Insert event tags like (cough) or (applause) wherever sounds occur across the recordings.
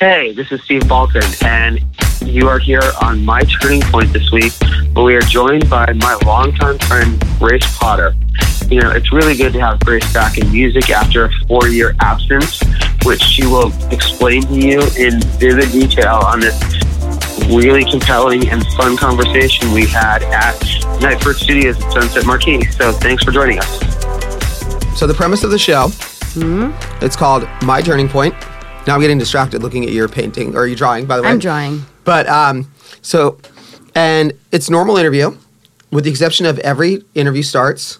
Hey, this is Steve Baltin, and you are here on My Turning Point this week, But we are joined by my longtime friend, Grace Potter. You know, it's really good to have Grace back in music after a four year absence, which she will explain to you in vivid detail on this really compelling and fun conversation we had at Nightbird Studios at Sunset Marquis. So thanks for joining us. So the premise of the show, hmm? it's called My Turning Point. Now I'm getting distracted looking at your painting or your drawing, by the way. I'm drawing. But um, so, and it's normal interview, with the exception of every interview starts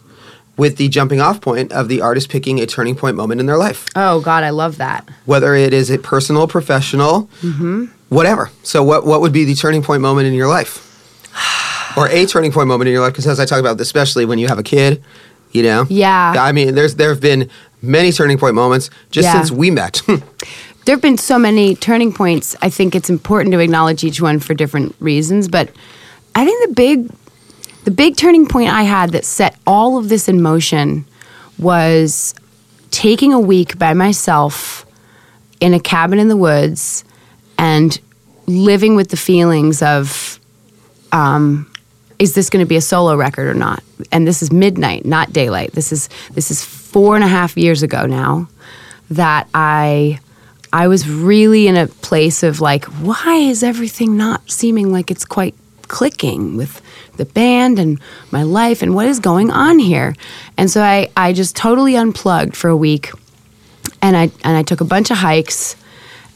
with the jumping off point of the artist picking a turning point moment in their life, Oh God, I love that. whether it is a personal, professional, Mm-hmm. whatever. So, what what would be the turning point moment in your life, (sighs) or a turning point moment in your life? Because as I talk about, this, especially when you have a kid, you know. Yeah. I mean, there's there have been many turning point moments just Yeah. since we met. (laughs) There have been so many turning points. I think it's important to acknowledge each one for different reasons, but I think the big the big turning point I had that set all of this in motion was taking a week by myself in a cabin in the woods and living with the feelings of um, is this going to be a solo record or not? And this is midnight, not daylight. This is this is four and a half years ago now that I I was really in a place of like, why is everything not seeming like it's quite clicking with the band and my life and what is going on here? And so I, I just totally unplugged for a week and I and I took a bunch of hikes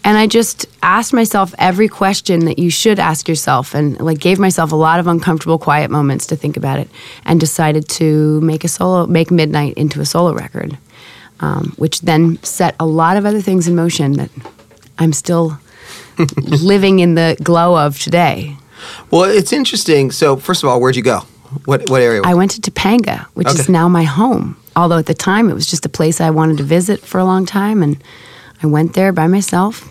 and I just asked myself every question that you should ask yourself and like gave myself a lot of uncomfortable quiet moments to think about it and decided to make a solo make midnight into a solo record um, which then set a lot of other things in motion that I'm still (laughs) living in the glow of today. well, it's interesting. So, first of all, where'd you go? What what area? I went to Topanga, which is now my home. Although at the time it was just a place I wanted to visit for a long time, and I went there by myself,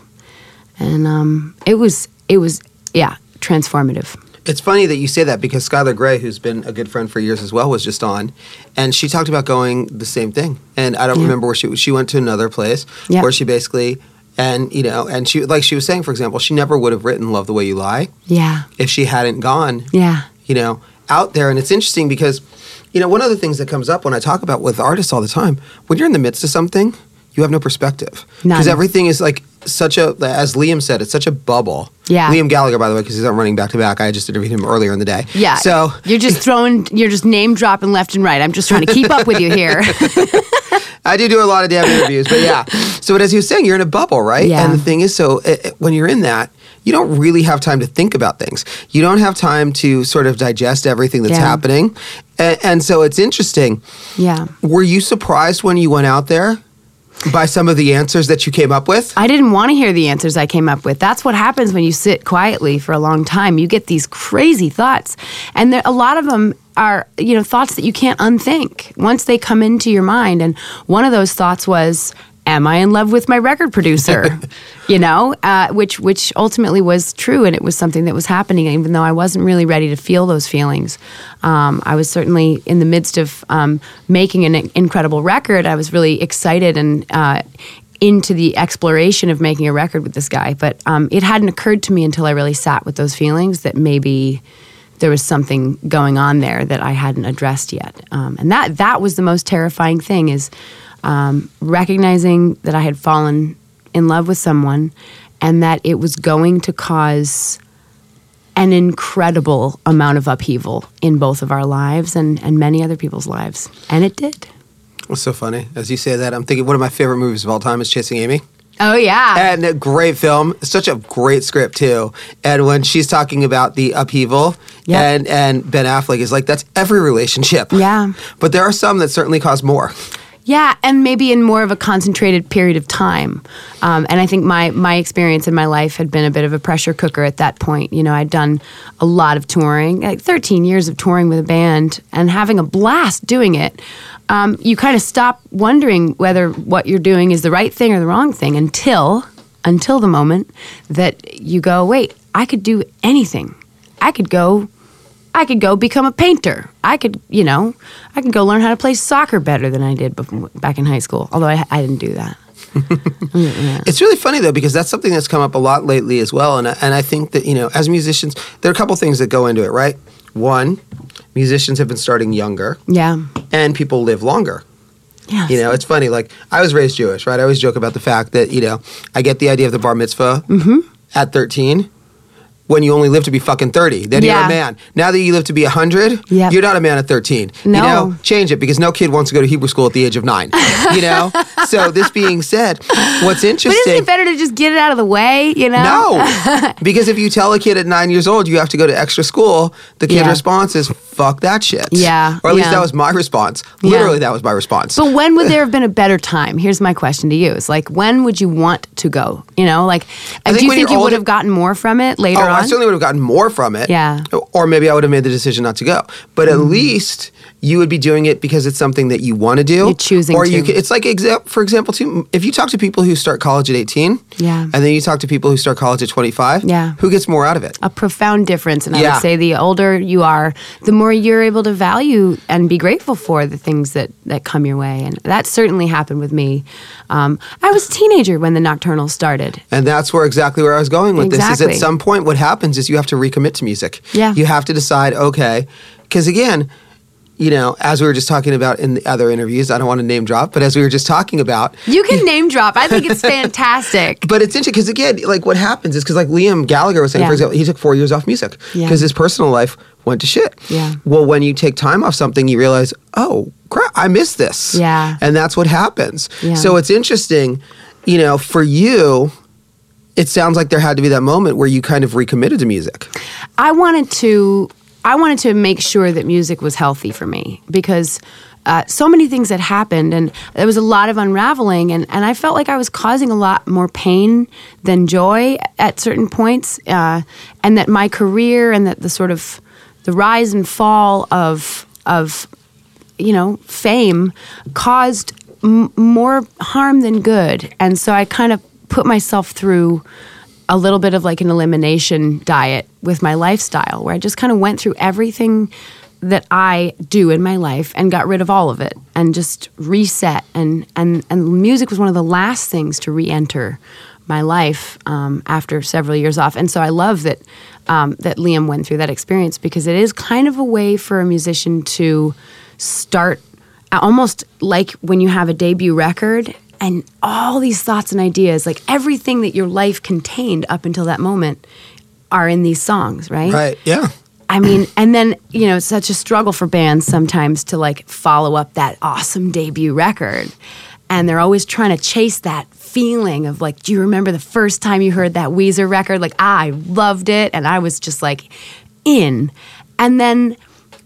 and um, it was it was yeah transformative. It's funny that you say that because Skylar Grey, who's been a good friend for years as well, was just on, and she talked about going the same thing. And I don't Yeah. remember where she she went to another place Yeah. where she basically and you know and she like she was saying for example she never would have written "Love the Way You Lie" Yeah, if she hadn't gone yeah, you know out there. And it's interesting because you know one of the things that comes up when I talk about with artists all the time when you're in the midst of something you have no perspective because everything is like such a as Liam said it's such a bubble. Yeah. Liam Gallagher, by the way, because he's not running back to back. I just interviewed him earlier in the day. yeah. So you're just (laughs) throwing, you're just name dropping left and right. I'm just trying to keep up with you here. (laughs) I do do a lot of damn interviews, but yeah. So, but as he was saying, you're in a bubble, right? Yeah. And the thing is, so uh, uh, when you're in that, you don't really have time to think about things. You don't have time to sort of digest everything that's Yeah. happening. And, and so it's interesting. yeah. Were you surprised when you went out there by some of the answers that you came up with? I didn't want to hear the answers I came up with. That's what happens when you sit quietly for a long time. You get these crazy thoughts, and there, a lot of them are you know thoughts that you can't unthink once they come into your mind. And one of those thoughts was, "Am I in love with my record producer?" (laughs) you know, uh, which which ultimately was true, and it was something that was happening, even though I wasn't really ready to feel those feelings. Um, I was certainly in the midst of um, making an incredible record. I was really excited and. Uh, into the exploration of making a record with this guy. But um, it hadn't occurred to me until I really sat with those feelings that maybe there was something going on there that I hadn't addressed yet. Um, and that that was the most terrifying thing is um, recognizing that I had fallen in love with someone and that it was going to cause an incredible amount of upheaval in both of our lives and, and many other people's lives. And it did. What's so funny? As you say that, I'm thinking one of my favorite movies of all time is Chasing Amy. Oh, yeah. And a great film, such a great script too. And when she's talking about the upheaval, Yeah. and and Ben Affleck is like, that's every relationship. Yeah. But there are some that certainly cause more. Yeah, and maybe in more of a concentrated period of time. Um, and I think my my experience in my life had been a bit of a pressure cooker at that point. You know, I'd done a lot of touring, like 13 years of touring with a band, and having a blast doing it. Um, you kind of stop wondering whether what you're doing is the right thing or the wrong thing until until the moment that you go, wait, I could do anything. I could go I could go become a painter. I could, you know, I could go learn how to play soccer better than I did before, back in high school. Although I, I didn't do that. (laughs) It's really funny though because that's something that's come up a lot lately as well, and I- and I think that you know as musicians there are a couple things that go into it, right? One, musicians have been starting younger, Yeah. and people live longer. Yeah. You know, it's funny. Like I was raised Jewish, right? I always joke about the fact that you know I get the idea of the bar mitzvah Mm-hmm. at thirteen. When you only live to be fucking thirty, then you're a man. Now that you live to be hundred, Yep. you're not a man at thirteen. You No. know, change it because no kid wants to go to Hebrew school at the age of nine. you know. (laughs) So this being said, what's interesting. But isn't it better to just get it out of the way, you know? No, (laughs) because if you tell a kid at nine years old you have to go to extra school, the kid Yeah. response is "fuck that shit." Yeah, or at least yeah. that was my response. Yeah. Literally, that was my response. But when would (laughs) there have been a better time? Here's my question to you: It's like when would you want to go? You know, like I do you think you're would have gotten more from it later oh, on? I certainly would have gotten more from it. Yeah. or maybe I would have made the decision not to go. But Mm-hmm. at least you would be doing it because it's something that you want to do. You're choosing or you. to. Can, it's like exa- for example, too. If you talk to people who start college at eighteen, Yeah. and then you talk to people who start college at twenty five, Yeah. who gets more out of it? a profound difference. And I Yeah. would say the older you are, the more you're able to value and be grateful for the things that, that come your way. And that certainly happened with me. Um, I was a teenager when the Nocturnal started. And that's where exactly where I was going with this. Is at some point what happens is you have to recommit to music. Yeah. You have to decide, okay, because again, you know, as we were just talking about in the other interviews, I don't want to name drop, but as we were just talking about, You can name drop. I think it's (laughs) fantastic. but it's interesting because again, like what happens is because like Liam Gallagher was saying, Yeah. for example, he took four years off music Yeah. because his personal life went to shit. Yeah. Well, when you take time off something, you realize, oh crap, I missed this. Yeah. And that's what happens. Yeah. So it's interesting, you know, for you. It sounds like there had to be that moment where you kind of recommitted to music. I wanted to I wanted to make sure that music was healthy for me because uh, so many things had happened and there was a lot of unraveling and, and I felt like I was causing a lot more pain than joy at certain points uh, and that my career and that the sort of the rise and fall of of you know fame caused m- more harm than good. And so I kind of put myself through a little bit of like an elimination diet with my lifestyle where I just kind of went through everything that I do in my life and got rid of all of it and just reset. And and and music was one of the last things to re-enter my life um, after several years off. And so I love that um, that Liam went through that experience because it is kind of a way for a musician to start almost like when you have a debut record and all these thoughts and ideas, like everything that your life contained up until that moment, are in these songs, right? Right. Yeah. I mean, and then, you know, it's such a struggle for bands sometimes to like follow up that awesome debut record. And they're always trying to chase that feeling of like, do you remember the first time you heard that Weezer record? Like, I loved it. And I was just like in. And then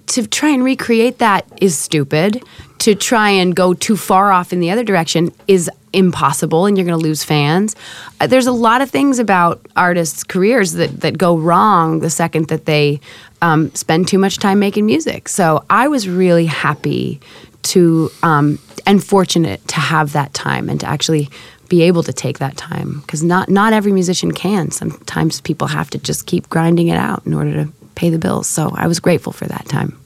to try and recreate that is stupid. To try and go too far off in the other direction is impossible, and you're going to lose fans. Uh, there's a lot of things about artists' careers that, that go wrong the second that they um, spend too much time making music. So I was really happy to um, and fortunate to have that time and to actually be able to take that time because not not every musician can. Sometimes people have to just keep grinding it out in order to pay the bills. So I was grateful for that time.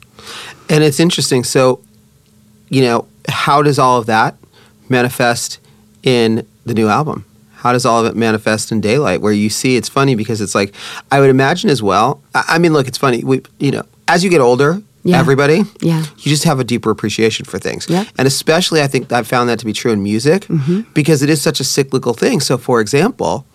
And it's interesting. So, you know, how does all of that manifest in the new album? How does all of it manifest in daylight? Where you see, it's funny because it's like I would imagine as well. I, I mean, look, it's funny. We, you know, as you get older, Yeah. everybody, Yeah. you just have a deeper appreciation for things. Yeah. And especially, I think I've found that to be true in music Mm-hmm. because it is such a cyclical thing. So, for example,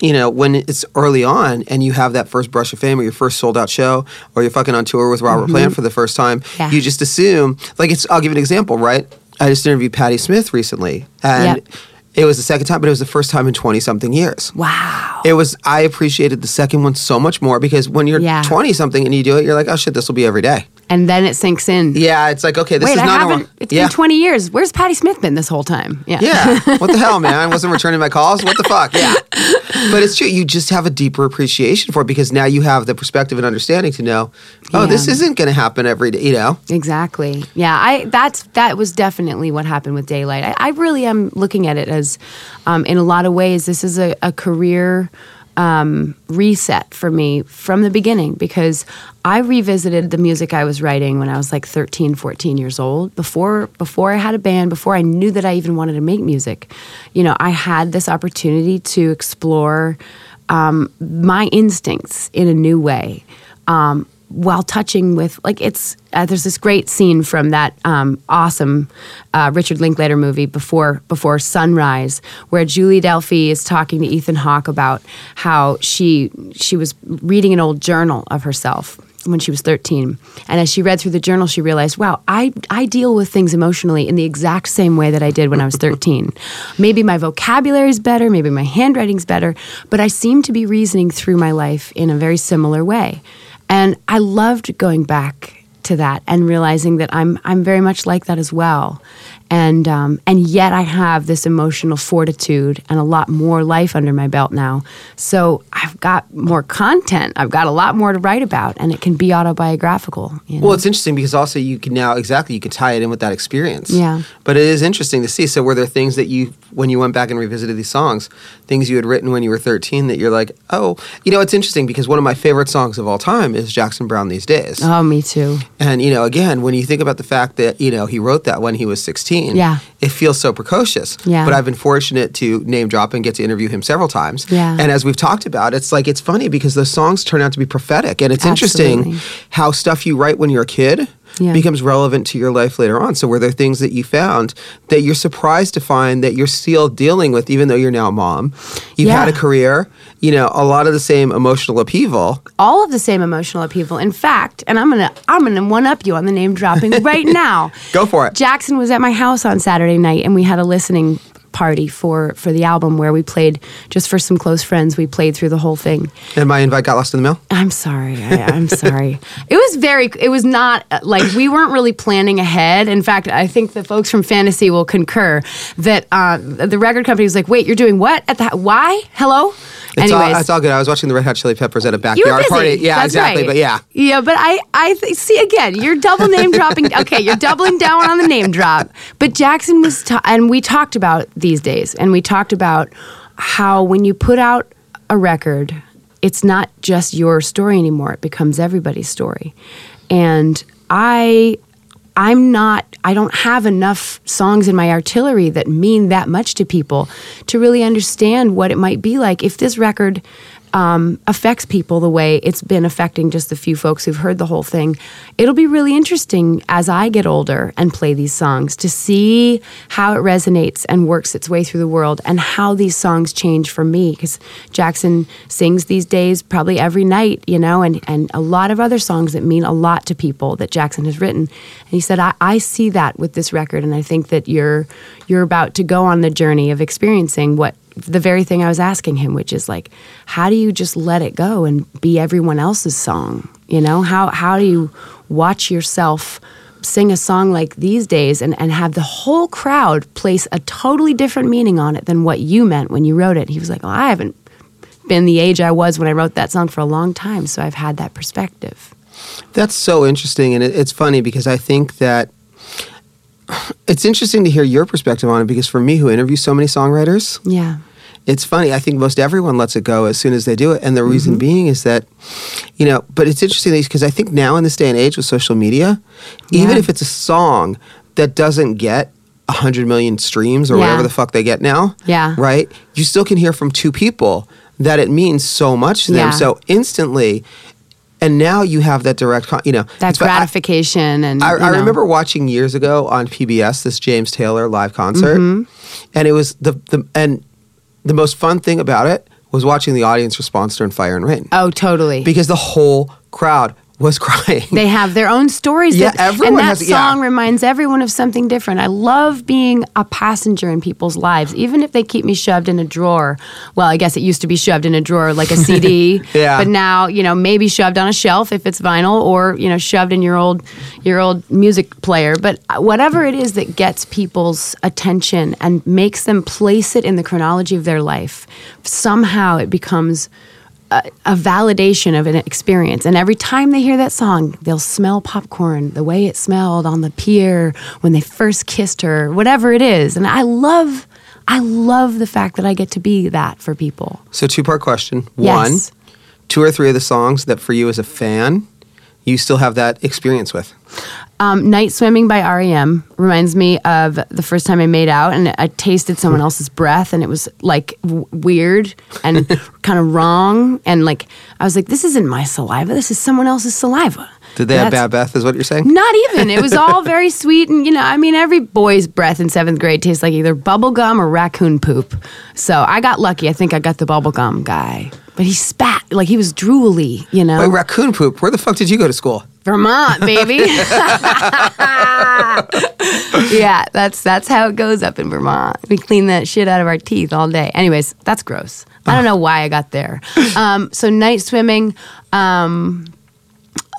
you know, when it's early on and you have that first brush of fame or your first sold out show or you're fucking on tour with Robert Plant for the first time, Mm-hmm. Yeah. you just assume, like, it's, I'll give you an example, right? I just interviewed Patti Smith recently and Yep. it was the second time, but it was the first time in 20 something years. Wow. It was, I appreciated the second one so much more because when you're Yeah. 20 something and you do it, you're like, oh shit, this will be every day. And then it sinks in. Yeah, it's like, okay, this Wait, is I not haven't. normal. It's yeah. been 20 years. Where's Patti Smith been this whole time? Yeah. Yeah. What the hell, man? I wasn't (laughs) returning my calls. What the fuck? Yeah. But it's true. You just have a deeper appreciation for it because now you have the perspective and understanding to know, oh, this isn't going to happen every day. You know. Exactly. Yeah, I that's that was definitely what happened with Daylight. I, I really am looking at it as, um, in a lot of ways, this is a, a career um, reset for me from the beginning because I revisited the music I was writing when I was like 13, 14 years old. Before before I had a band, before I knew that I even wanted to make music, you know, I had this opportunity to explore um, my instincts in a new way. Um, while touching with like it's uh, there's this great scene from that um, awesome uh, Richard Linklater movie before before sunrise where Julie Delpy is talking to Ethan Hawke about how she she was reading an old journal of herself when she was 13 and as she read through the journal she realized wow I, I deal with things emotionally in the exact same way that i did when i was 13 maybe my vocabulary is better maybe my handwriting's better but i seem to be reasoning through my life in a very similar way and I loved going back to that and realizing that I'm I'm very much like that as well. And um, and yet I have this emotional fortitude and a lot more life under my belt now. So I've got more content. I've got a lot more to write about, and it can be autobiographical. You know? Well, it's interesting because also you can now exactly you can tie it in with that experience. Yeah. But it is interesting to see. So were there things that you when you went back and revisited these songs, things you had written when you were 13 that you're like, oh, you know, it's interesting because one of my favorite songs of all time is Jackson Browne these days. oh, me too. And you know, again, when you think about the fact that you know he wrote that when he was 16, Yeah. it feels so precocious. Yeah. But I've been fortunate to name drop and get to interview him several times. Yeah. And as we've talked about, it's like it's funny because those songs turn out to be prophetic, and it's Absolutely. interesting how stuff you write when you're a kid. Yeah. Becomes relevant to your life later on. So, were there things that you found that you're surprised to find that you're still dealing with, even though you're now a mom? You've had a career, you know, a lot of the same emotional upheaval. all of the same emotional upheaval. In fact, and I'm gonna I'm gonna one up you on the name dropping right (laughs) now. Go for it. Jackson was at my house on Saturday night, and we had a listening party for for the album where we played just for some close friends. We played through the whole thing. And my invite got lost in the mail. I'm sorry. I, I'm sorry. It was very. It was not uh, like we weren't really planning ahead. In fact, I think the folks from Fantasy will concur that uh, the record company was like, "Wait, you're doing what at the why? Hello." It's all, it's all good. I was watching the Red Hot Chili Peppers at a backyard party. Yeah, That's exactly. right. But yeah, yeah. But I, I th- see again. You're double name (laughs) dropping. Okay, you're doubling down on the name drop. But Jackson was, ta- and we talked about these days, and we talked about how when you put out a record, it's not just your story anymore. It becomes everybody's story, and I. I'm not, I don't have enough songs in my artillery that mean that much to people to really understand what it might be like if this record um, affects people the way it's been affecting just the few folks who've heard the whole thing. It'll be really interesting as I get older and play these songs to see how it resonates and works its way through the world and how these songs change for me. Because Jackson sings these days probably every night, you know, and, and a lot of other songs that mean a lot to people that Jackson has written. And he said, I, I see that with this record, and I think that you're you're about to go on the journey of experiencing what the very thing I was asking him, which is like, how do you just let it go and be everyone else's song? You know, how how do you watch yourself sing a song like these days and, and have the whole crowd place a totally different meaning on it than what you meant when you wrote it? He was like, well, I haven't been the age I was when I wrote that song for a long time, so I've had that perspective. that's so interesting, and it, it's funny because I think that it's interesting to hear your perspective on it. Because for me, who interviews so many songwriters, Yeah. it's funny. I think most everyone lets it go as soon as they do it, and the Mm-hmm. reason being is that, you know. But it's interesting because I think now in this day and age with social media, even if it's a song that doesn't get 100 million streams or Yeah. whatever the fuck they get now. Yeah. Right? You still can hear from two people that it means so much to them. So instantly, and now you have that direct, con- you know, that's it's- I- gratification and I, I know. remember watching years ago on PBS this James Taylor live concert, Mm-hmm. and it was the, the and the most fun thing about it was watching the audience response during Fire and Rain Oh, totally. because the whole crowd was (laughs) crying. They have their own stories. Yeah, that, everyone and that has- yeah. song reminds everyone of something different. I love being a passenger in people's lives, even if they keep me shoved in a drawer. Well, I guess it used to be shoved in a drawer like a CD, (laughs) Yeah. but now you know maybe shoved on a shelf if it's vinyl, or you know shoved in your old your old music player. But uh, whatever it is that gets people's attention and makes them place it in the chronology of their life, somehow it becomes a, a validation of an experience. And every time they hear that song, they'll smell popcorn the way it smelled on the pier when they first kissed her, whatever it is. And I love, I love the fact that I get to be that for people. So two part question. Yes. One, two or three of the songs that for you as a fan, you still have that experience with. Um, Night Swimming by REM reminds me of the first time I made out and I tasted someone else's breath and it was like w- weird and (laughs) kind of wrong. And like, I was like, this isn't my saliva, this is someone else's saliva. Did they have bad breath? Is what you're saying? Not even. It was all (laughs) very sweet. And, you know, I mean, every boy's breath in seventh grade tastes like either bubble gum or raccoon poop. So I got lucky. I think I got the bubble gum guy. But he spat, like he was drooly, you know? Wait, raccoon poop. Where the fuck did you go to school? Vermont, baby. (laughs) (laughs) yeah, that's that's how it goes up in Vermont. We clean that shit out of our teeth all day. Anyways, that's gross. I don't know why I got there. Um, so night swimming. Um,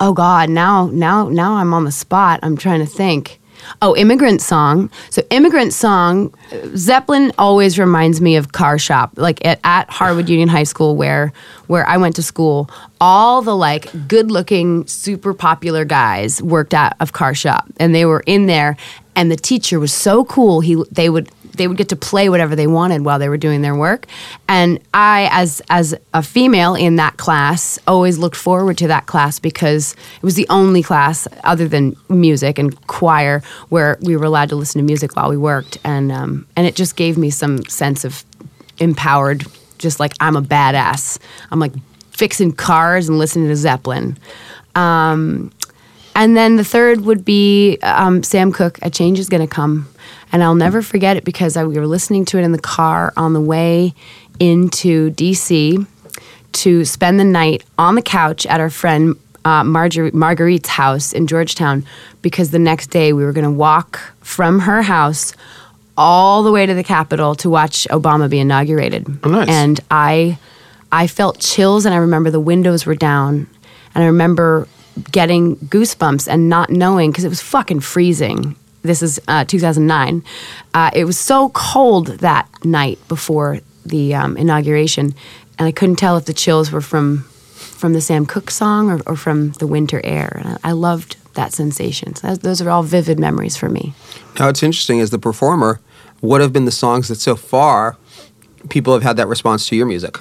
oh God, now now now I'm on the spot. I'm trying to think. Oh, immigrant song. So immigrant song. Zeppelin always reminds me of Car Shop, like at, at Harwood Union High School, where where I went to school. All the like good-looking, super popular guys worked out of Car Shop, and they were in there. And the teacher was so cool. He they would they would get to play whatever they wanted while they were doing their work. And I, as as a female in that class, always looked forward to that class because it was the only class other than music and choir where we were allowed to listen to music while we worked, and um, and it just gave me some sense of empowered. Just like I'm a badass. I'm like fixing cars and listening to Zeppelin. Um, and then the third would be um, Sam Cooke, A Change is Gonna Come. And I'll never forget it because I, we were listening to it in the car on the way into DC to spend the night on the couch at our friend uh, Marguerite, Marguerite's house in Georgetown because the next day we were going to walk from her house all the way to the Capitol to watch Obama be inaugurated. Oh, nice. And I, I felt chills, and I remember the windows were down, and I remember getting goosebumps and not knowing because it was fucking freezing. This is uh, 2009. Uh, it was so cold that night before the um, inauguration, and I couldn't tell if the chills were from from the Sam Cooke song or, or from the winter air. And I, I loved that sensation. So that, those are all vivid memories for me. Now, it's interesting as the performer. What have been the songs that so far people have had that response to your music?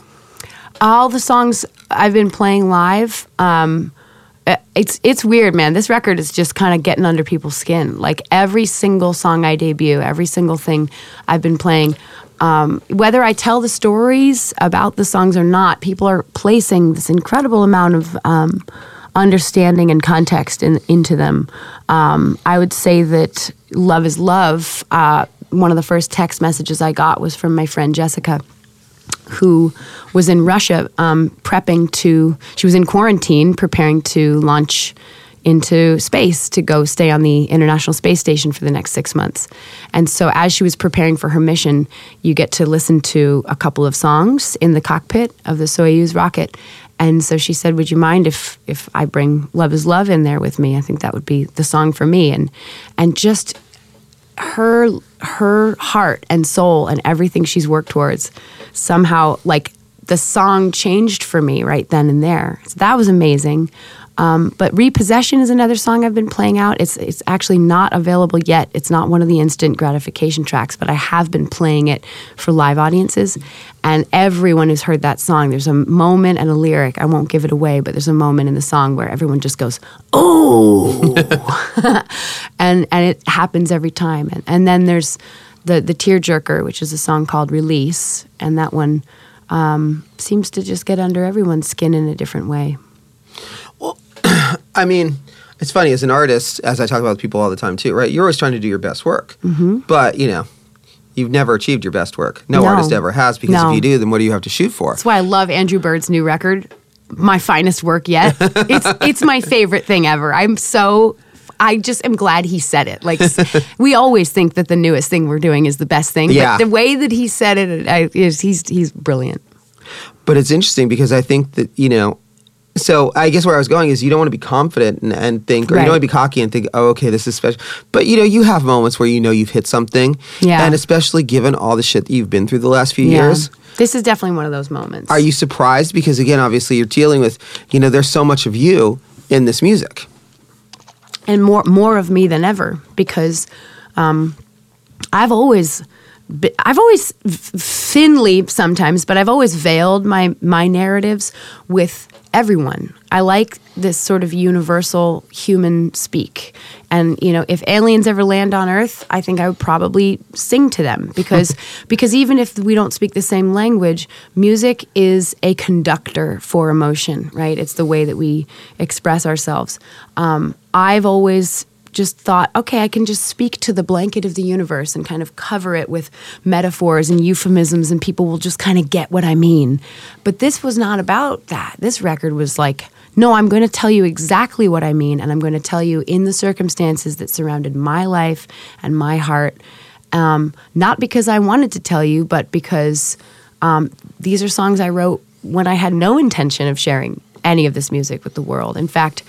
all the songs I've been playing live, um, it's it's weird, man. This record is just kind of getting under people's skin. Like every single song I debut, every single thing I've been playing, um, whether I tell the stories about the songs or not, people are placing this incredible amount of um, understanding and context in, into them. Um, I would say that "Love Is Love." Uh, one of the first text messages I got was from my friend Jessica who was in Russia um, prepping to, she was in quarantine preparing to launch into space to go stay on the International Space Station for the next six months. And so, as she was preparing for her mission, you get to listen to a couple of songs in the cockpit of the Soyuz rocket. And so she said, "Would you mind if if I bring Love Is Love in there with me? I think that would be the song for me." And and just her her heart and soul and everything she's worked towards somehow like the song changed for me right then and there so that was amazing Um, but Repossession is another song I've been playing out. It's it's actually not available yet. It's not one of the instant gratification tracks, but I have been playing it for live audiences. And everyone who's heard that song, there's a moment and a lyric. I won't give it away, but there's a moment in the song where everyone just goes, "Oh!" (laughs) and and it happens every time. And, and then there's the the tearjerker, which is a song called "Release," and that one um, seems to just get under everyone's skin in a different way. Well, (clears throat) I mean, it's funny as an artist, as I talk about with people all the time too, right? You're always trying to do your best work, mm-hmm. but you know, you've never achieved your best work. No, No. artist ever has because No. if you do, then what do you have to shoot for? That's why I love Andrew Bird's new record, my finest work yet. (laughs) It's it's my favorite thing ever. I'm so I just am glad he said it. Like (laughs) we always think that the newest thing we're doing is the best thing, Yeah. but the way that he said it I, is he's he's brilliant. But it's interesting because I think that you know. So I guess where I was going is you don't want to be confident and, and think, or you don't want to be cocky and think, oh, okay, this is special. But you know, you have moments where you know you've hit something, Yeah. And especially given all the shit that you've been through the last few Yeah. years, This is definitely one of those moments. are you surprised? Because again, obviously, you're dealing with, you know, there's so much of you in this music. And more more of me than ever because um, I've always I've always thinly sometimes, but I've always veiled my my narratives with everyone. I like this sort of universal human speak. And you know, if aliens ever land on Earth, I think I would probably sing to them because (laughs) because even if we don't speak the same language, music is a conductor for emotion, right? It's the way that we express ourselves. Um, I've always just thought, okay, I can just speak to the blanket of the universe and kind of cover it with metaphors and euphemisms, and people will just kind of get what I mean. But this was not about that. This record was like, no, I'm going to tell you exactly what I mean, and I'm going to tell you in the circumstances that surrounded my life and my heart. Um, not because I wanted to tell you, but because um, these are songs I wrote when I had no intention of sharing any of this music with the world. In fact,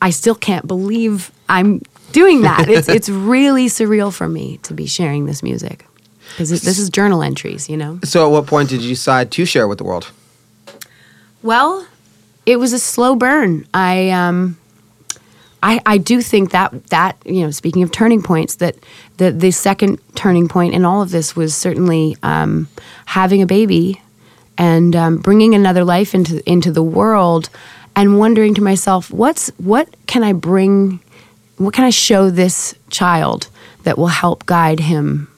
I still can't believe I'm doing that. It's (laughs) it's really surreal for me to be sharing this music because this is journal entries, you know. So, at what point did you decide to share with the world? Well, it was a slow burn. I um I, I do think that that you know speaking of turning points that the the second turning point in all of this was certainly um, having a baby and um, bringing another life into into the world and wondering to myself what's what can I bring what can I show this child that will help guide him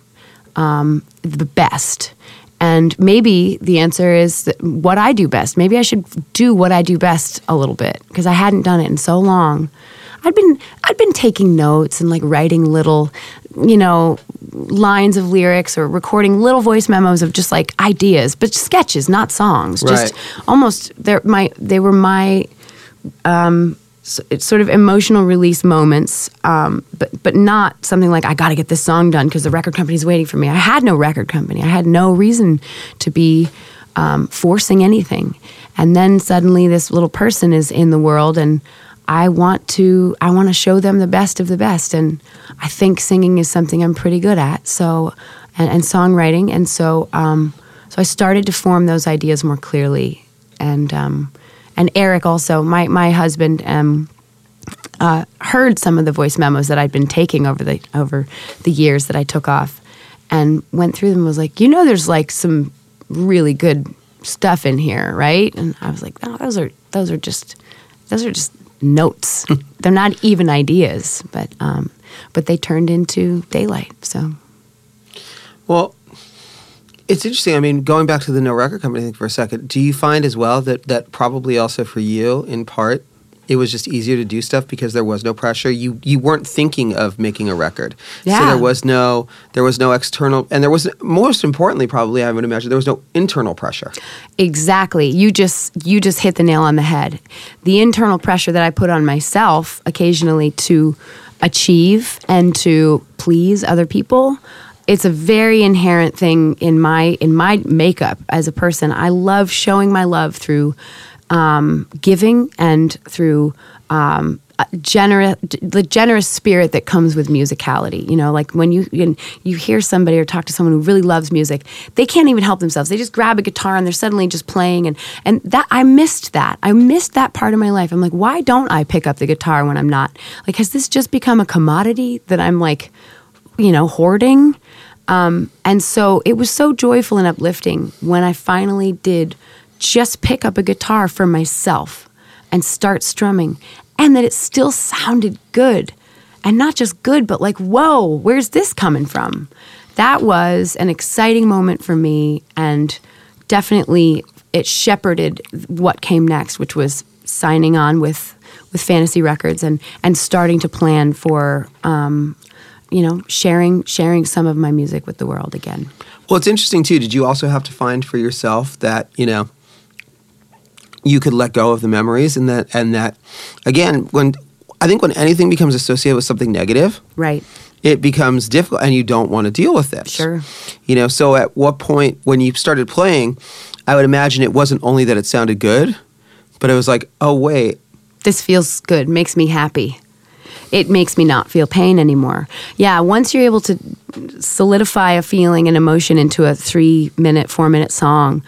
um, the best? And maybe the answer is that what I do best. Maybe I should do what I do best a little bit because I hadn't done it in so long. I'd been I'd been taking notes and like writing little, you know, lines of lyrics or recording little voice memos of just like ideas, but sketches, not songs. Just almost they're my they were my it's sort of emotional release moments, um, but but not something like I got to get this song done because the record company's waiting for me. I had no record company. I had no reason to be um, forcing anything. And then suddenly, this little person is in the world, and I want to I want to show them the best of the best. And I think singing is something I'm pretty good at. So and, and songwriting, and so um, so I started to form those ideas more clearly, and. And Eric also, my my husband, um, uh, heard some of the voice memos that I'd been taking over the over the years that I took off, and went through them. and Was like, you know, there's like some really good stuff in here, right? And I was like, oh, those are those are just those are just notes. (laughs) They're not even ideas, but um, but they turned into daylight. So Well, it's interesting. I mean, going back to the no record company thing for a second, do you find as well that that probably also for you, in part, it was just easier to do stuff because there was no pressure. You you weren't thinking of making a record, so there was no there was no external, and there was most importantly, probably I would imagine there was no internal pressure. Exactly. You just you just hit the nail on the head. The internal pressure that I put on myself occasionally to achieve and to please other people, it's a very inherent thing in my in my makeup as a person. I love showing my love through um, giving and through um, generous, the generous spirit that comes with musicality. You know, like when you you you hear somebody or talk to someone who really loves music, they can't even help themselves. They just grab a guitar and they're suddenly just playing. And and that I missed that. I missed that part of my life. I'm like, why don't I pick up the guitar when I'm not? Like, has this just become a commodity that I'm like, you know, hoarding? Um, and so it was so joyful and uplifting when I finally did just pick up a guitar for myself and start strumming, and that it still sounded good. And not just good, but like, whoa, where's this coming from? That was an exciting moment for me, and definitely it shepherded what came next, which was signing on with with Fantasy Records and and starting to plan for um, you know sharing sharing some of my music with the world again. Well, it's interesting too. Did you also have to find for yourself that you know you could let go of the memories and that and that again when I think when anything becomes associated with something negative, Right. it becomes difficult and you don't want to deal with this. Sure. You know, so at what point when you started playing, I would imagine it wasn't only that it sounded good, but it was like, oh wait, this feels good, makes me happy. It makes me not feel pain anymore. Yeah, once you're able to solidify a feeling and emotion into a three minute, four minute song,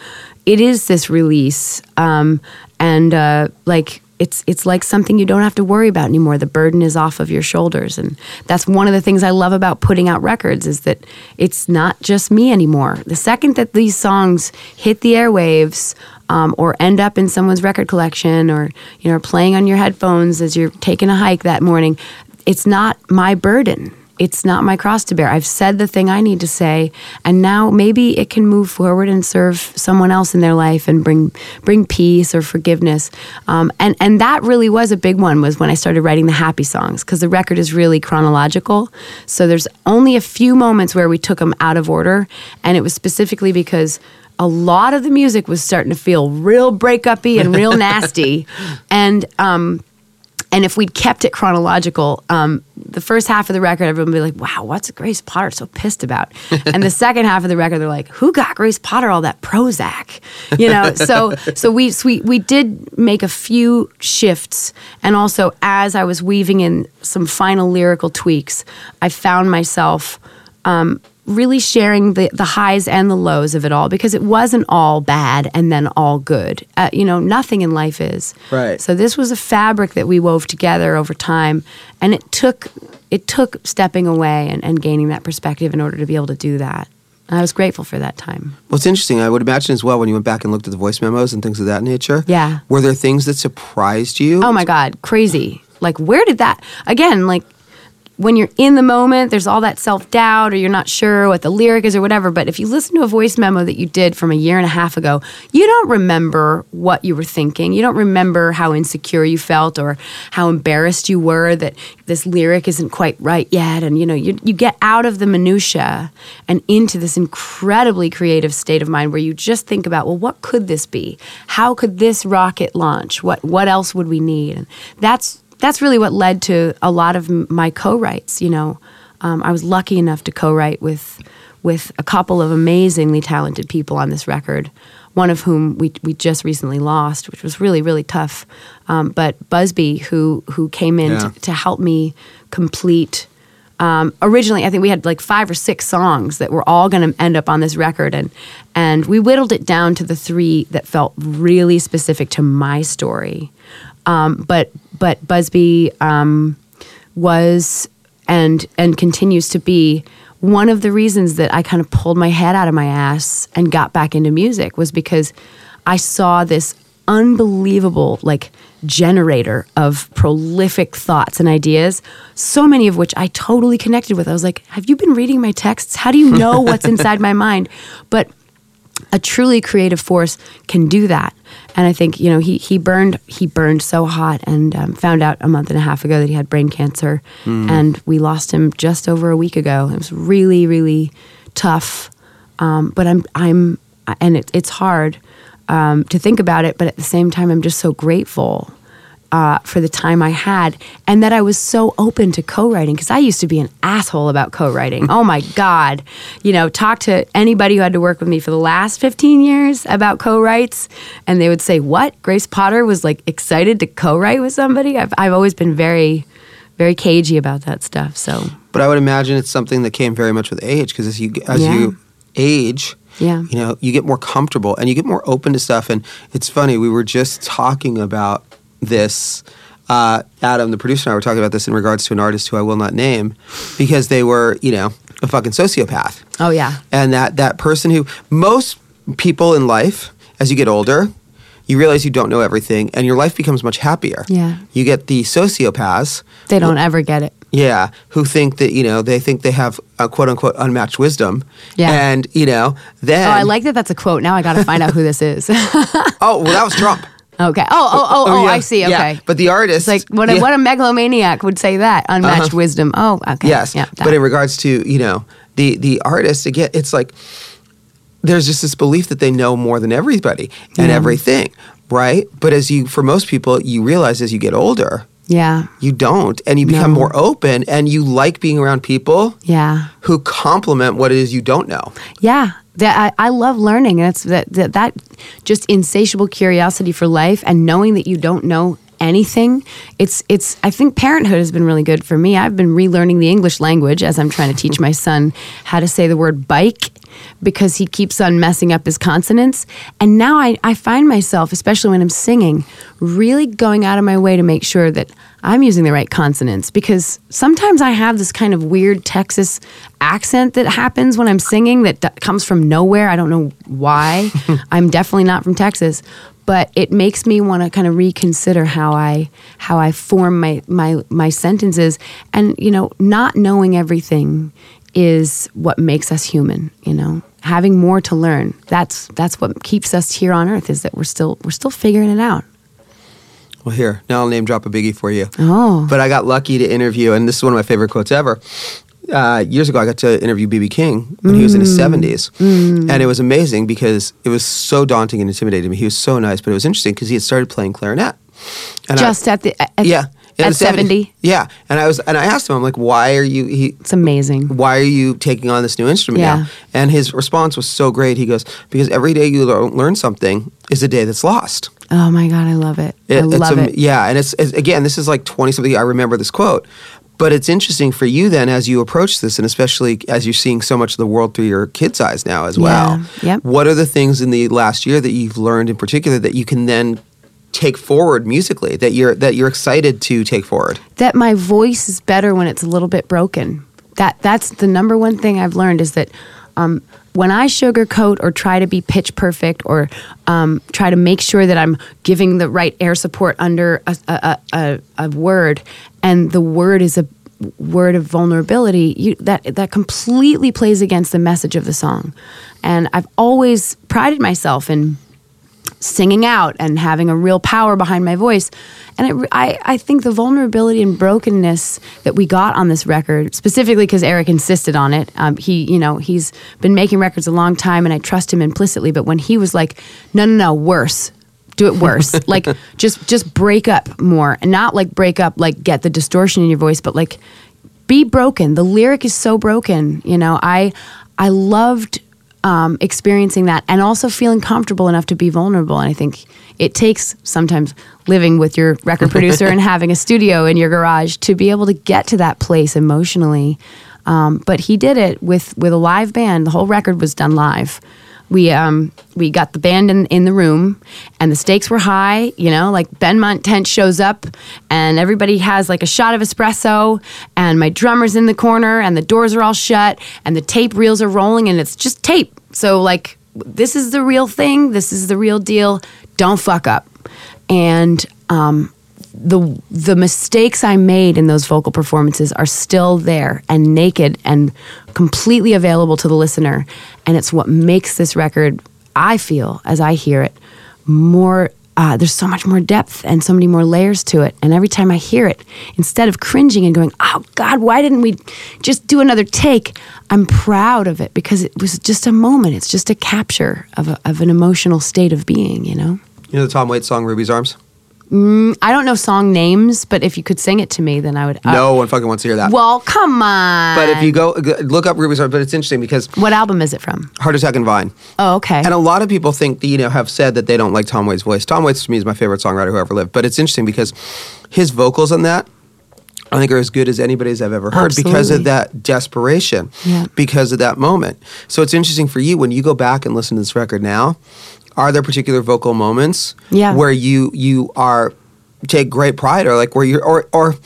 it is this release. Um, and uh, like, it's it's like something you don't have to worry about anymore. The burden is off of your shoulders, and that's one of the things I love about putting out records is that it's not just me anymore. The second that these songs hit the airwaves, um, or end up in someone's record collection, or you know, playing on your headphones as you're taking a hike that morning, it's not my burden. It's not my cross to bear. I've said the thing I need to say, and now maybe it can move forward and serve someone else in their life and bring bring peace or forgiveness. Um, and and that really was a big one. Was when I started writing the happy songs because the record is really chronological. So there's only a few moments where we took them out of order, and it was specifically because a lot of the music was starting to feel real breakup-y and real (laughs) nasty, and. Um, and if we'd kept it chronological, um, the first half of the record, everyone would be like, wow, what's Grace Potter so pissed about? (laughs) and the second half of the record, they're like, who got Grace Potter all that Prozac? You know, so (laughs) so we, so we we did make a few shifts, and also as I was weaving in some final lyrical tweaks, I found myself um, really sharing the, the highs and the lows of it all because it wasn't all bad and then all good. Uh, you know, nothing in life is. Right. So this was a fabric that we wove together over time, and it took it took stepping away and, and gaining that perspective in order to be able to do that. And I was grateful for that time. Well, it's interesting. I would imagine as well when you went back and looked at the voice memos and things of that nature. Yeah. Were there things that surprised you? Oh my God, crazy. Like, where did that, again, like, when you're in the moment, there's all that self doubt, or you're not sure what the lyric is, or whatever. But if you listen to a voice memo that you did from a year and a half ago, you don't remember what you were thinking. You don't remember how insecure you felt, or how embarrassed you were that this lyric isn't quite right yet. And you know, you, you get out of the minutia and into this incredibly creative state of mind where you just think about, well, what could this be? How could this rocket launch? What what else would we need? And that's that's really what led to a lot of my co-writes. You know, um, I was lucky enough to co-write with with a couple of amazingly talented people on this record. One of whom we we just recently lost, which was really really tough. Um, but Busbee, who who came in Yeah. to, to help me complete. Um, originally, I think we had like five or six songs that were all going to end up on this record, and and we whittled it down to the three that felt really specific to my story. Um, but but Busbee um, was and and continues to be one of the reasons that I kind of pulled my head out of my ass and got back into music was because I saw this unbelievable like generator of prolific thoughts and ideas so many of which I totally connected with. I was like have you been reading my texts? How do you know what's (laughs) inside my mind? But a truly creative force can do that and i think you know he he burned he burned so hot and um, found out a month and a half ago that he had brain cancer. And we lost him just over a week ago. It was really really tough. Um, but i'm i'm and it, it's hard um, to think about it but at the same time i'm just so grateful uh, for the time I had, and that I was so open to co-writing because I used to be an asshole about co-writing. (laughs) oh my god, you know, talk to anybody who had to work with me for the last fifteen years about co-writes, and they would say, "What? Grace Potter was like excited to co-write with somebody." I've I've always been very, very cagey about that stuff. So But I would imagine it's something that came very much with age because as you as Yeah. you age, Yeah. you know, you get more comfortable and you get more open to stuff. And it's funny, we were just talking about this. Uh, Adam, the producer, and I were talking about this in regards to an artist who I will not name because they were, you know, a fucking sociopath. oh yeah, and that that person who most people in life as you get older you realize you don't know everything and your life becomes much happier Yeah. you get the sociopaths they don't ever get it. yeah who think that you know they think they have a quote unquote unmatched wisdom Yeah. and you know then Oh, I like that. That's a quote. Now I got to find out who this is. (laughs) oh well that was trump okay. Oh, oh, oh, oh, oh yeah. I see. Okay. yeah. but the artist It's like what a, yeah. what a megalomaniac would say that unmatched uh-huh. wisdom. Oh, okay. Yes, Yeah. but in regards to you know the the artist again, it's like there's just this belief that they know more than everybody and everything, right? But as you, for most people, you realize as you get older, yeah. you don't, and you become No. more open, and you like being around people Yeah. who complement what it is you don't know. Yeah. That I, I love learning. That's that, that that just insatiable curiosity for life and knowing that you don't know anything. It's it's I think parenthood has been really good for me. I've been relearning the English language as I'm trying to teach my son how to say the word bike because he keeps on messing up his consonants. And now I, I find myself, especially when I'm singing, really going out of my way to make sure that I'm using the right consonants because sometimes I have this kind of weird Texas accent that happens when I'm singing that d- comes from nowhere. I don't know why. (laughs) I'm definitely not from Texas, but it makes me want to kind of reconsider how I how I form my my my sentences and you know, not knowing everything is what makes us human, you know. Having more to learn. That's that's what keeps us here on earth is that we're still we're still figuring it out. Well, here now I'll name drop a biggie for you. Oh. But I got lucky to interview, and this is one of my favorite quotes ever. Uh, years ago, I got to interview BB King when he was in his 70s. And it was amazing because it was so daunting and intimidating to me. He was so nice, but it was interesting because he had started playing clarinet. And I- Just at the at, yeah. At 70. Yeah. And I was and I asked him, I'm like, why are you he It's amazing. why are you taking on this new instrument Yeah. now? And his response was so great. He goes, because every day you learn something is a day that's lost. Oh my god, I love it. I It- it's love it. Yeah, and it's, it's again, this is like twenty something. I remember this quote, but it's interesting for you then as you approach this, and especially as you're seeing so much of the world through your kid's eyes now as well. Yeah, yep. What are the things in the last year that you've learned in particular that you can then take forward musically that you're that you're excited to take forward? That my voice is better when it's a little bit broken. That that's the number one thing I've learned is that um, when I sugarcoat or try to be pitch perfect or um, try to make sure that I'm giving the right air support under a, a, a, a word, and the word is a word of vulnerability, you, that that completely plays against the message of the song. And I've always prided myself in singing out and having a real power behind my voice. And it, I, I think the vulnerability and brokenness that we got on this record, specifically because Eric insisted on it. Um, he, you know, he's been making records a long time, and I trust him implicitly. But when he was like, "No, no, no, worse." Do it worse. (laughs) like just just break up more, and not like break up like get the distortion in your voice, but like be broken. The lyric is so broken. You know, I I loved um, experiencing that and also feeling comfortable enough to be vulnerable. And I think it takes sometimes living with your record producer and (laughs) having a studio in your garage to be able to get to that place emotionally. Um, but he did it with with a live band. The whole record was done live. We um, we got the band in, in the room, and the stakes were high. You know, like Benmont Tench shows up, and everybody has like a shot of espresso, and my drummer's in the corner, and the doors are all shut, and the tape reels are rolling, and it's just tape. So like, this is the real thing. This is the real deal. Don't fuck up. And um, the the mistakes I made in those vocal performances are still there and naked and completely available to the listener. And it's what makes this record, I feel, as I hear it, more. Uh, there's so much more depth and so many more layers to it. And every time I hear it, instead of cringing and going, "Oh God, why didn't we just do another take?" I'm proud of it because it was just a moment. It's just a capture of a, of an emotional state of being. You know. You know the Tom Waits song "Ruby's Arms." I don't know song names, but if you could sing it to me, then I would. uh, no one fucking wants to hear that. Well, come on. but if you go g- look up Ruby's Heart, but it's interesting because what album is it from? Heart Attack and Vine. Oh, okay. And a lot of people think, you know, have said that they don't like Tom Waits' voice. Tom Waits to me is my favorite songwriter who ever lived. But it's interesting because his vocals on that, I think, are as good as anybody's I've ever heard because of that desperation, Yeah. because of that moment. So it's interesting for you when you go back and listen to this record now. Are there particular vocal moments Yeah. where you you are take great pride, or like where you're or or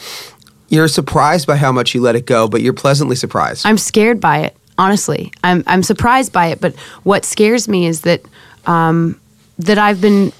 you're surprised by how much you let it go, but you're pleasantly surprised? I'm scared by it. Honestly, I'm I'm surprised by it. But what scares me is that um, that I've been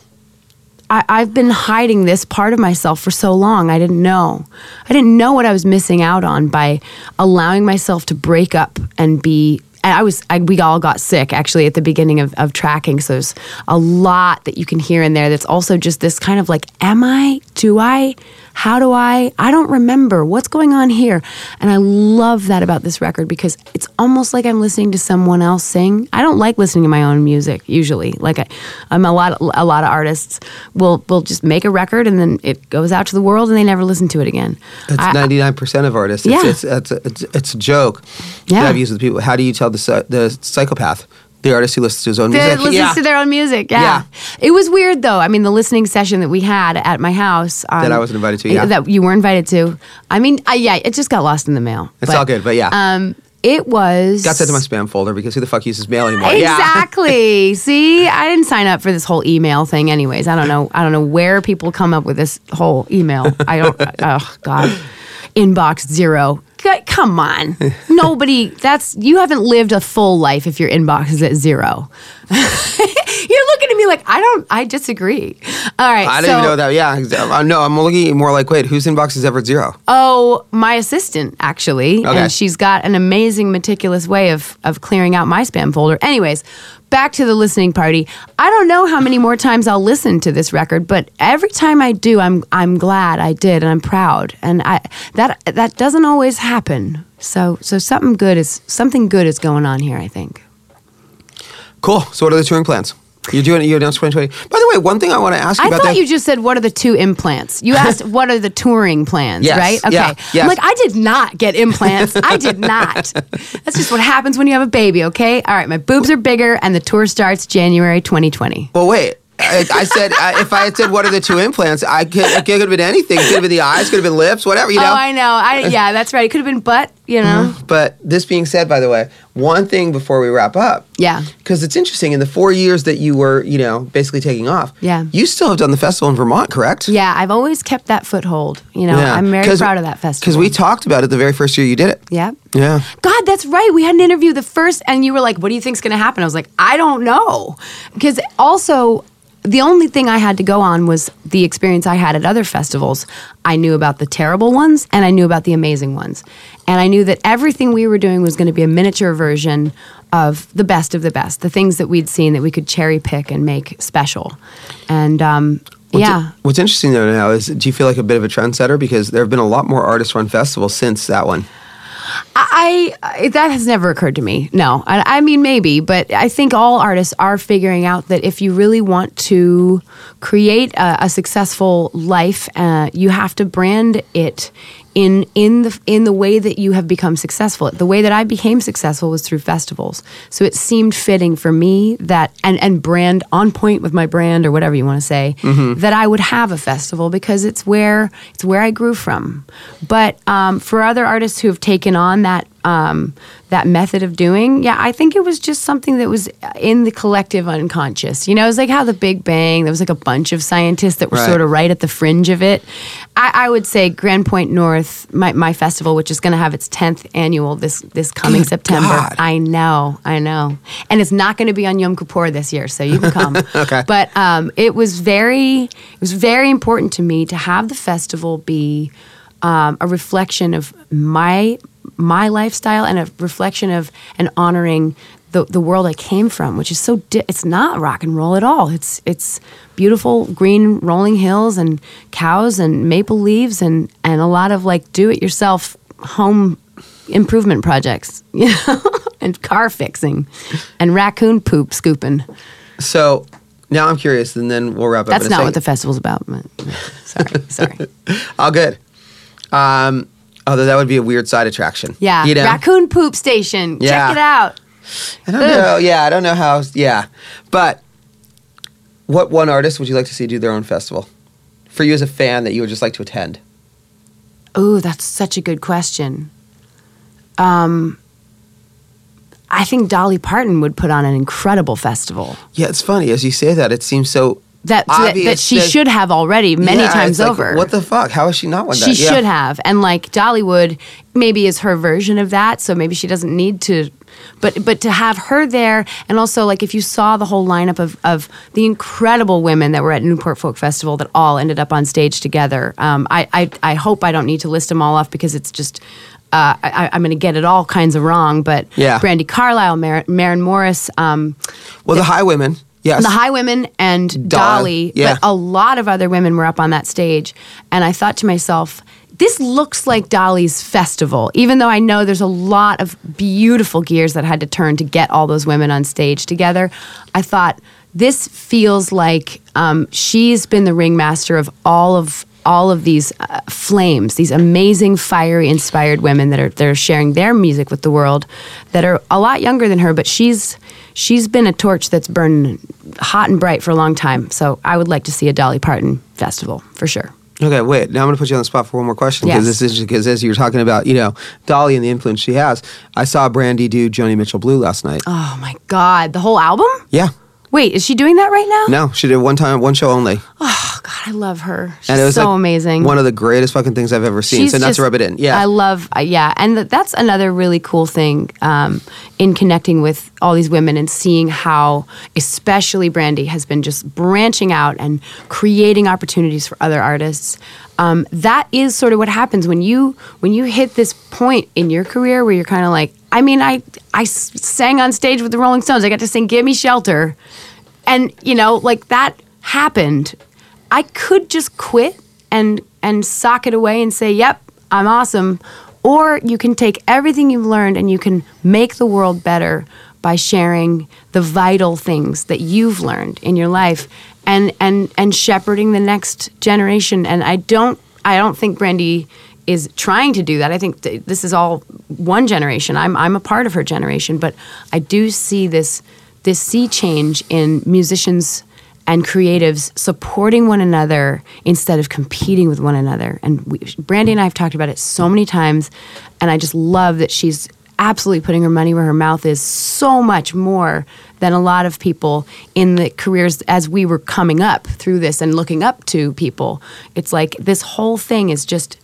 I, I've been hiding this part of myself for so long. I didn't know. I didn't know what I was missing out on by allowing myself to break up and be. And I was. I, we all got sick actually at the beginning of, of tracking. So there's a lot that you can hear in there. That's also just this kind of like, am I? Do I? How do I? I don't remember what's going on here. And I love that about this record because it's almost like I'm listening to someone else sing. I don't like listening to my own music usually. Like I, I'm a lot. A lot of artists will will just make a record and then it goes out to the world and they never listen to it again. It's ninety nine percent of artists. Yeah. It's, it's, it's, it's, it's a joke Yeah. that I've used with people. How do you tell the the psychopath, the artist who listens to his own music? listens yeah. to their own music. Yeah. Yeah. It was weird though. I mean, the listening session that we had at my house um, That I wasn't invited to, yeah. That you were invited to. I mean, I, yeah, it just got lost in the mail. It's all good, but yeah. Um, it was Got sent to my spam folder because who the fuck uses mail anymore? Yeah. Exactly. (laughs) See, I didn't sign up for this whole email thing. Anyways, I don't know. I don't know where people come up with this whole email. I don't. (laughs) oh God, inbox zero. Come on, (laughs) nobody. That's you haven't lived a full life if your inbox is at zero. (laughs) You're looking at me like I don't. I disagree. All right. I didn't know that. Yeah. uh, no, I'm looking more like, wait, whose inbox is ever zero? Oh, my assistant actually, Okay. and she's got an amazing, meticulous way of of clearing out my spam folder. Anyways, back to the listening party. I don't know how many more times I'll listen to this record, but every time I do, I'm I'm glad I did, and I'm proud. And I that that doesn't always happen. So so something good is something good is going on here. I think. Cool. So what are the touring plans? You're doing you're announced 2020. By the way, one thing I want to ask you I about thought that. you just said what are the two implants. You (laughs) asked what are the touring plans, Yes, right? Okay. yeah, yes. I'm like I did not get implants. I did not. (laughs) That's just what happens when you have a baby, okay? All right, my boobs are bigger and the tour starts January 2020. well, wait. I, I said uh, if I had said what are the two implants, I could it could have been anything. It could have been the eyes, could have been lips, whatever. You know. Oh, I know. I yeah, that's right. It could have been butt, you know. But this being said, by the way, one thing before we wrap up, Yeah. because it's interesting in the four years that you were, you know, basically taking off. Yeah. You still have done the festival in Vermont, correct? Yeah, I've always kept that foothold. You know, I'm very proud of that festival. Because we talked about it the very first year you did it. Yeah. Yeah. God, that's right. We had an interview the first, and you were like, "What do you think's going to happen?" I was like, "I don't know," because also the only thing I had to go on was the experience I had at other festivals. I knew about the terrible ones, and I knew about the amazing ones, and I knew that everything we were doing was going to be a miniature version of the best of the best, the things that we'd seen that we could cherry pick and make special, and um, What's, yeah. What's interesting though now is, do you feel like a bit of a trendsetter because there have been a lot more artist-run festivals since that one? I, I that has never occurred to me. No, I, I mean maybe, but I think all artists are figuring out that if you really want to create a, a successful life, uh, you have to brand it in in the in the way that you have become successful. The way that I became successful was through festivals. So it seemed fitting for me that and and brand on point with my brand or whatever you want to say that I would have a festival because it's where it's where I grew from. But um, for other artists who have taken on that um, that method of doing, yeah, I think it was just something that was in the collective unconscious. You know, it was like how the Big Bang. There was like a bunch of scientists that were Right. sort of right at the fringe of it. I, I would say Grand Point North, my, my festival, which is going to have its tenth annual this this coming Good September. God. I know, I know, and it's not going to be on Yom Kippur this year, so you can come. (laughs) Okay. But um, it was very, it was very important to me to have the festival be um, a reflection of my my lifestyle and a reflection of and honoring the, the world I came from, which is so di- it's not rock and roll at all. It's it's beautiful green rolling hills and cows and maple leaves and and a lot of like do it yourself home improvement projects, (laughs) you know, and car fixing and raccoon poop scooping. So, now I'm curious, and then we'll wrap up. That's not what the festival's about. but- Sorry, sorry. (laughs) All good. Um, although that would be a weird side attraction. Yeah, You know? raccoon poop station. Yeah. Check it out. I don't know. Yeah, I don't know how. Yeah, but what one artist would you like to see do their own festival? For you as a fan, that you would just like to attend. Oh, that's such a good question. Um, I think Dolly Parton would put on an incredible festival. Yeah, it's funny as you say that. It seems so That that, that she that- should have already many Yeah, times like, over. What the fuck? How is she not won she? Yeah. should have, and like Dollywood maybe is her version of that, so maybe she doesn't need to. But but to have her there, and also like if you saw the whole lineup of of the incredible women that were at Newport Folk Festival that all ended up on stage together. Um, I, I I hope I don't need to list them all off because it's just. Uh, I, I'm going to get it all kinds of wrong, but Yeah. Brandi Carlile, Mar- Maren Morris, um, Well, the Highwomen. Yes. the Highwomen and Dolly, yeah. but a lot of other women were up on that stage. And I thought to myself, this looks like Dolly's festival, even though I know there's a lot of beautiful gears that had to turn to get all those women on stage together. I thought, this feels like um, she's been the ringmaster of all of all of these uh, flames, these amazing, fiery, inspired women that are that are sharing their music with the world, that are a lot younger than her, but she's she's been a torch that's burned hot and bright for a long time. So I would like to see a Dolly Parton festival for sure. Okay, wait. Now I'm going to put you on the spot for one more question because Yes. this is because as you were talking about, you know, Dolly and the influence she has. I saw Brandi do Joni Mitchell Blue last night. Oh my God, the whole album? Yeah. Wait, is she doing that right now? No, she did one time, one show only, Oh God, I love her. She's and it was so like amazing. One of the greatest fucking things I've ever seen. She's so not just- to rub it in. Yeah. I love, uh, yeah, and th- that's another really cool thing um, in connecting with all these women and seeing how, especially Brandi, has been just branching out and creating opportunities for other artists. Um, that is sort of what happens when you when you hit this point in your career where you're kind of like, I mean, I I sang on stage with the Rolling Stones. I got to sing "Give Me Shelter," and you know, like that happened. I could just quit and and sock it away and say, "Yep, I'm awesome," or you can take everything you've learned and you can make the world better by sharing the vital things that you've learned in your life and and and shepherding the next generation. And I don't I don't think Brandi is trying to do that. I think th- this is all one generation. I'm I'm a part of her generation, but I do see this this sea change in musicians and creatives supporting one another instead of competing with one another. And we, Brandi and I have talked about it so many times, and I just love that she's absolutely putting her money where her mouth is so much more than a lot of people in the careers as we were coming up through this and looking up to people. It's like this whole thing is just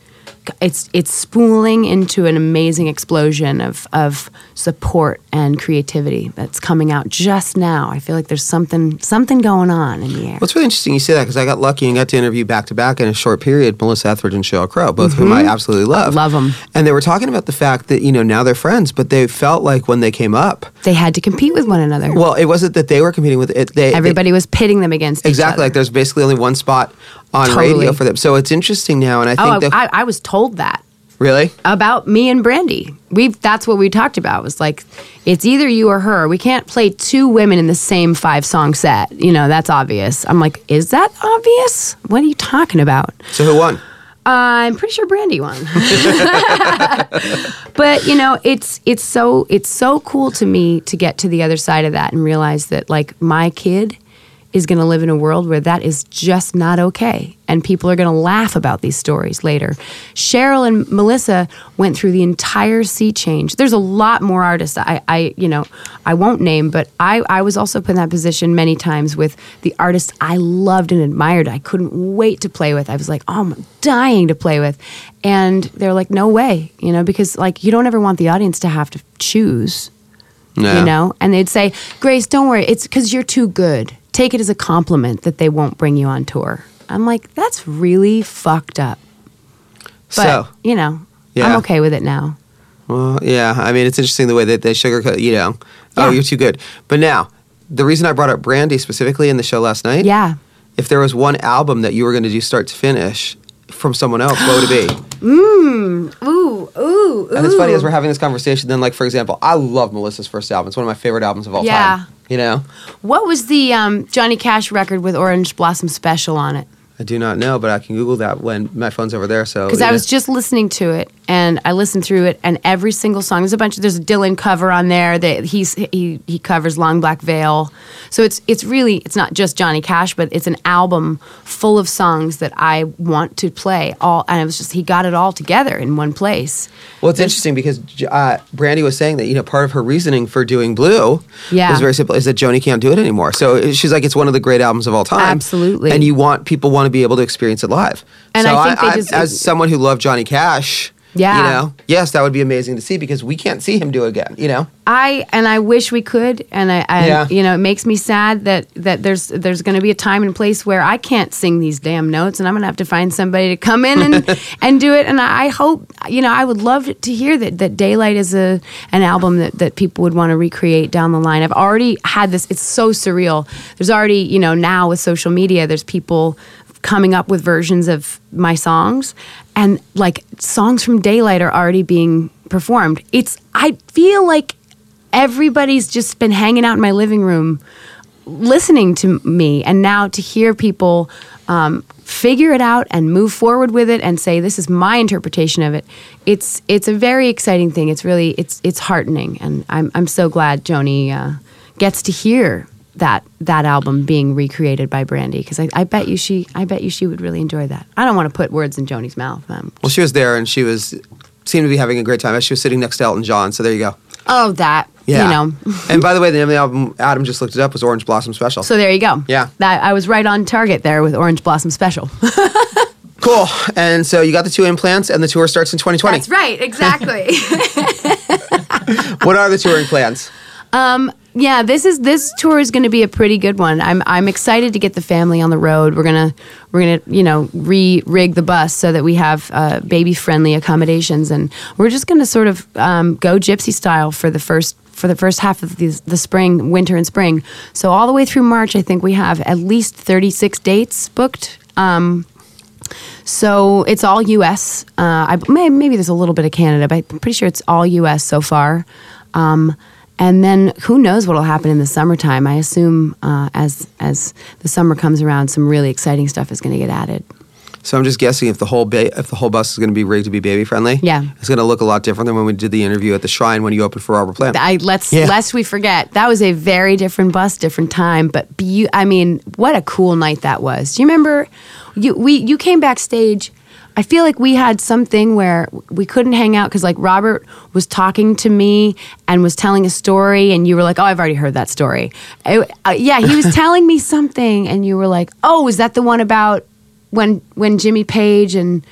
it's it's spooling into an amazing explosion of of support and creativity that's coming out just now. I feel like there's something something going on in the air. Well, it's really interesting you say that because I got lucky and got to interview back to back in a short period Melissa Etheridge and Sheryl Crow, both of whom I absolutely love. Mm-hmm. Love 'em. And they were talking about the fact that, you know, now they're friends, but they felt like when they came up, They had to compete with one another. well, it wasn't that they were competing with it. They, Everybody was pitting them against exactly. Like there's basically only one spot on Totally. radio for them. So it's interesting now. And I think oh, that. I, I was told that really? about me and Brandi. We that's what we talked about. Was like, it's either you or her. We can't play two women in the same five song set. You know, that's obvious. I'm like, is that obvious? What are you talking about? So who won? Uh, I'm pretty sure Brandi won. (laughs) but you know, it's it's so it's so cool to me to get to the other side of that and realize that like my kid is going to live in a world where that is just not okay and people are going to laugh about these stories later. Sheryl and Melissa went through the entire sea change. There's a lot more artists I, I you know, I won't name, but I, I was also put in that position many times with the artists I loved and admired. I couldn't wait to play with. I was like, oh, I'm dying to play with. And they're like, no way, you know, because like you don't ever want the audience to have to choose No. you know and they'd say grace don't worry it's because you're too good take it as a compliment that they won't bring you on tour i'm like that's really fucked up but so, you know Yeah. i'm okay with it now well, yeah. I mean, it's interesting the way that they sugarcoat, you know, oh, you're too good. But now, the reason I brought up Brandi specifically in the show last night, yeah if there was one album that you were going to do start to finish from someone else, what would it be? ooh (gasps) ooh ooh And it's funny as we're having this conversation. Then, like for example, I love Melissa's first album. It's one of my favorite albums of all time. Yeah. time. You know, What was the um, Johnny Cash record with Orange Blossom Special on it? I do not know, but I can Google that when my phone's over there. So Because I was just listening to it, and I listened through it, and every single song. There's a bunch. Of, there's a Dylan cover on there that he's he he covers "Long Black Veil," so it's it's really it's not just Johnny Cash, but it's an album full of songs that I want to play. All and it was just he got it all together in one place. Well, it's interesting because uh, Brandi was saying that you know part of her reasoning for doing Blue Yeah. is very simple: is that Joni can't do it anymore. So she's like, it's one of the great albums of all time. Absolutely. and you want people want to be able to experience it live. And so I think they just- as someone who loved Johnny Cash, Yeah. you know, yes, that would be amazing to see because we can't see him do it again. You know, I and I wish we could, and I, I Yeah. you know, it makes me sad that that there's there's going to be a time and place where I can't sing these damn notes, and I'm going to have to find somebody to come in and (laughs) and do it. And I hope, you know, I would love to hear that that Daylight is a an album that that people would want to recreate down the line. I've already had this; it's so surreal. There's already, you know, now with social media, there's people coming up with versions of my songs and like songs from daylight are already being performed. It's i feel like everybody's just been hanging out in my living room listening to me and now to hear people um, figure it out and move forward with it and say this is my interpretation of it it's it's a very exciting thing. It's really it's it's heartening and i'm, I'm so glad joni uh, gets to hear that that album being recreated by brandi because I, I bet you she i bet you she would really enjoy that i don't want to put words in joni's mouth um, well, she was there and she was seemed to be having a great time. She was sitting next to Elton John. So there you go. oh that Yeah. you know (laughs) and by the way, the name of the album, Adam just looked it up, was Orange Blossom Special. so there you go Yeah. that, i was right on target there with orange blossom special (laughs) cool. And so you got the two implants, and the tour starts in 2020. that's right exactly (laughs) What are the touring plans? Yeah, this is this tour is going to be a pretty good one. I'm I'm excited to get the family on the road. We're gonna we're gonna you know re rig the bus so that we have uh, baby friendly accommodations, and we're just gonna sort of um, go gypsy style for the first for the first half of the, the spring, winter, and spring. So all the way through March, I think we have at least 36 dates booked. Um, so it's all U.S. Uh, I, maybe there's a little bit of Canada, but I'm pretty sure it's all U.S. so far. Um, and then who knows what'll happen in the summertime? I assume uh, as as the summer comes around, some really exciting stuff is going to get added. So I'm just guessing if the whole ba- if the whole bus is going to be rigged to be baby friendly. Yeah. it's going to look a lot different than when we did the interview at the Shrine when you opened for Robert Plant. I let's Yeah. lest we forget that was a very different bus, different time. But be, I mean, what a cool night that was. Do you remember? You we you came backstage. I feel like we had something where we couldn't hang out because like Robert was talking to me and was telling a story, and you were like, "Oh, I've already heard that story." I- uh, yeah, he was (laughs) telling me something, and you were like, "Oh, is that the one about when when Jimmy Page and?"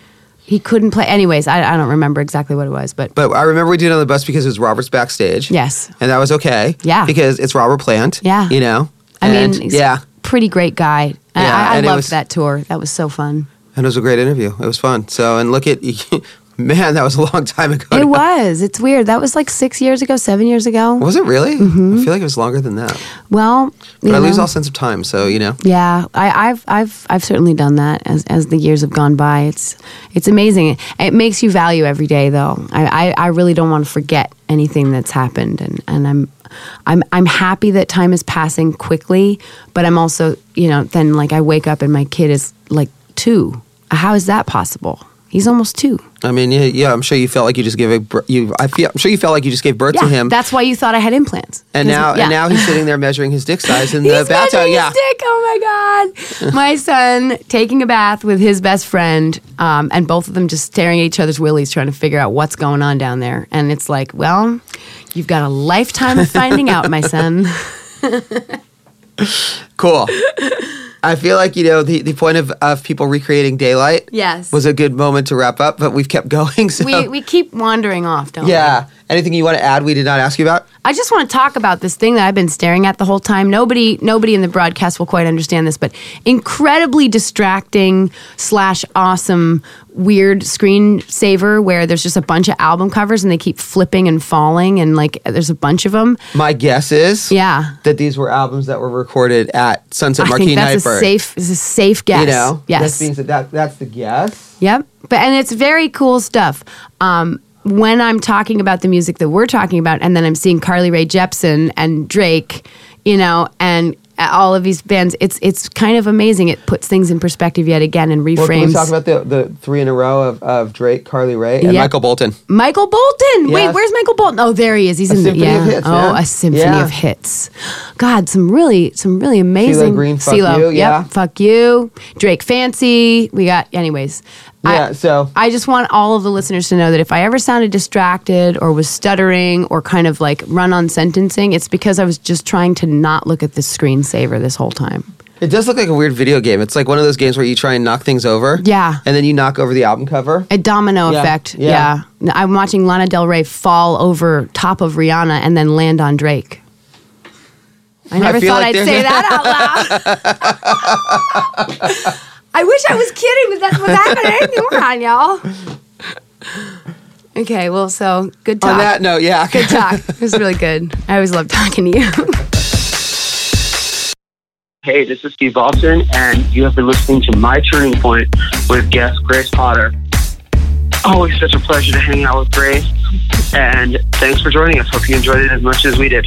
He couldn't play. Anyways, I, I don't remember exactly what it was, but but I remember we did it on the bus because it was Robert's backstage. Yes. and that was okay. Yeah. because it's Robert Plant. Yeah. you know. I And, mean, he's yeah, a pretty great guy. Yeah, I, I loved was- that tour. That was so fun. And it was a great interview. It was fun. So and look at (laughs) man, that was a long time ago. It now. was. It's weird. That was like six years ago, seven years ago. Was it really? Mm-hmm. I feel like it was longer than that. Well, But I lose all sense of time. So you know. Yeah, I, I've I've I've certainly done that as as the years have gone by. It's it's amazing. It makes you value every day, though. I, I, I really don't want to forget anything that's happened, and, and I'm I'm I'm happy that time is passing quickly. But I'm also you know then like I wake up and my kid is like two. How is that possible? He's almost two. I mean, yeah, yeah. I'm sure you felt like you just gave a you. I feel. I'm sure you felt like you just gave birth Yeah, to him. that's why you thought I had implants. and now, yeah. and now he's sitting there (laughs) measuring his dick size in the bathtub. Yeah. his dick. Oh my god! (laughs) my son taking a bath with his best friend, um, and both of them just staring at each other's willies, trying to figure out what's going on down there. And it's like, well, you've got a lifetime of finding out, my son. (laughs) Cool. I feel like you know the, the point of, of people recreating daylight. Yes. Was a good moment to wrap up, but we've kept (laughs) going. So we we keep wandering off, don't we? yeah. Anything you want to add? We did not ask you about. I just want to talk about this thing that I've been staring at the whole time. Nobody, nobody in the broadcast will quite understand this, but incredibly distracting slash awesome weird screensaver where there's just a bunch of album covers and they keep flipping and falling and like there's a bunch of them. My guess is Yeah. that these were albums that were recorded at Sunset Marquis think that's Nightbird. a safe, is a safe guess. You know. yes. That means that, that that's the guess. Yep. But and it's very cool stuff. Um, when I'm talking about the music that we're talking about, and then I'm seeing Carly Rae Jepsen and Drake you know, and all of these bands. It's it's kind of amazing. It puts things in perspective yet again and reframes. Well, can we talk about the, the three in a row of, of Drake, Carly Rae, and Yeah. Michael Bolton? Michael Bolton. Wait, where's Michael Bolton? Oh, there he is. He's A in the symphony yeah. of hits, oh, man. a symphony Yeah. of hits. God, some really, some really amazing. Green, Fuck CeeLo, You, yep, yeah. fuck you. Drake, fancy. We got, anyways. Yeah, I, so- I just want all of the listeners to know that if I ever sounded distracted or was stuttering or kind of like run on sentencing, it's because I was just trying to not look at the screensaver this whole time. It does look like a weird video game. It's like one of those games where you try and knock things over. Yeah. And then you knock over the album cover. A domino Yeah, effect. yeah. Yeah. I'm watching Lana Del Rey fall over top of Rihanna and then land on Drake. I never feel thought like I'd say that out loud. (laughs) (laughs) I wish I was kidding, but that's what's happening. (laughs) Come on, y'all. Okay, well, so good talk. On that note, yeah. good talk. It was really good. I always love talking to you. Hey, this is Steve Baltin, and you have been listening to My Turning Point with guest Grace Potter. Always such a pleasure to hang out with Grace, and thanks for joining us. Hope you enjoyed it as much as we did.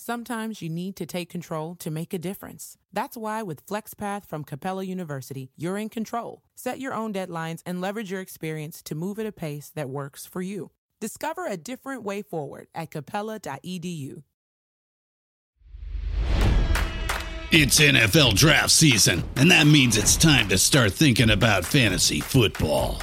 Sometimes you need to take control to make a difference. That's why with FlexPath from Capella University, you're in control. Set your own deadlines and leverage your experience to move at a pace that works for you. Discover a different way forward at capella.edu. It's NFL draft season, and that means it's time to start thinking about fantasy football.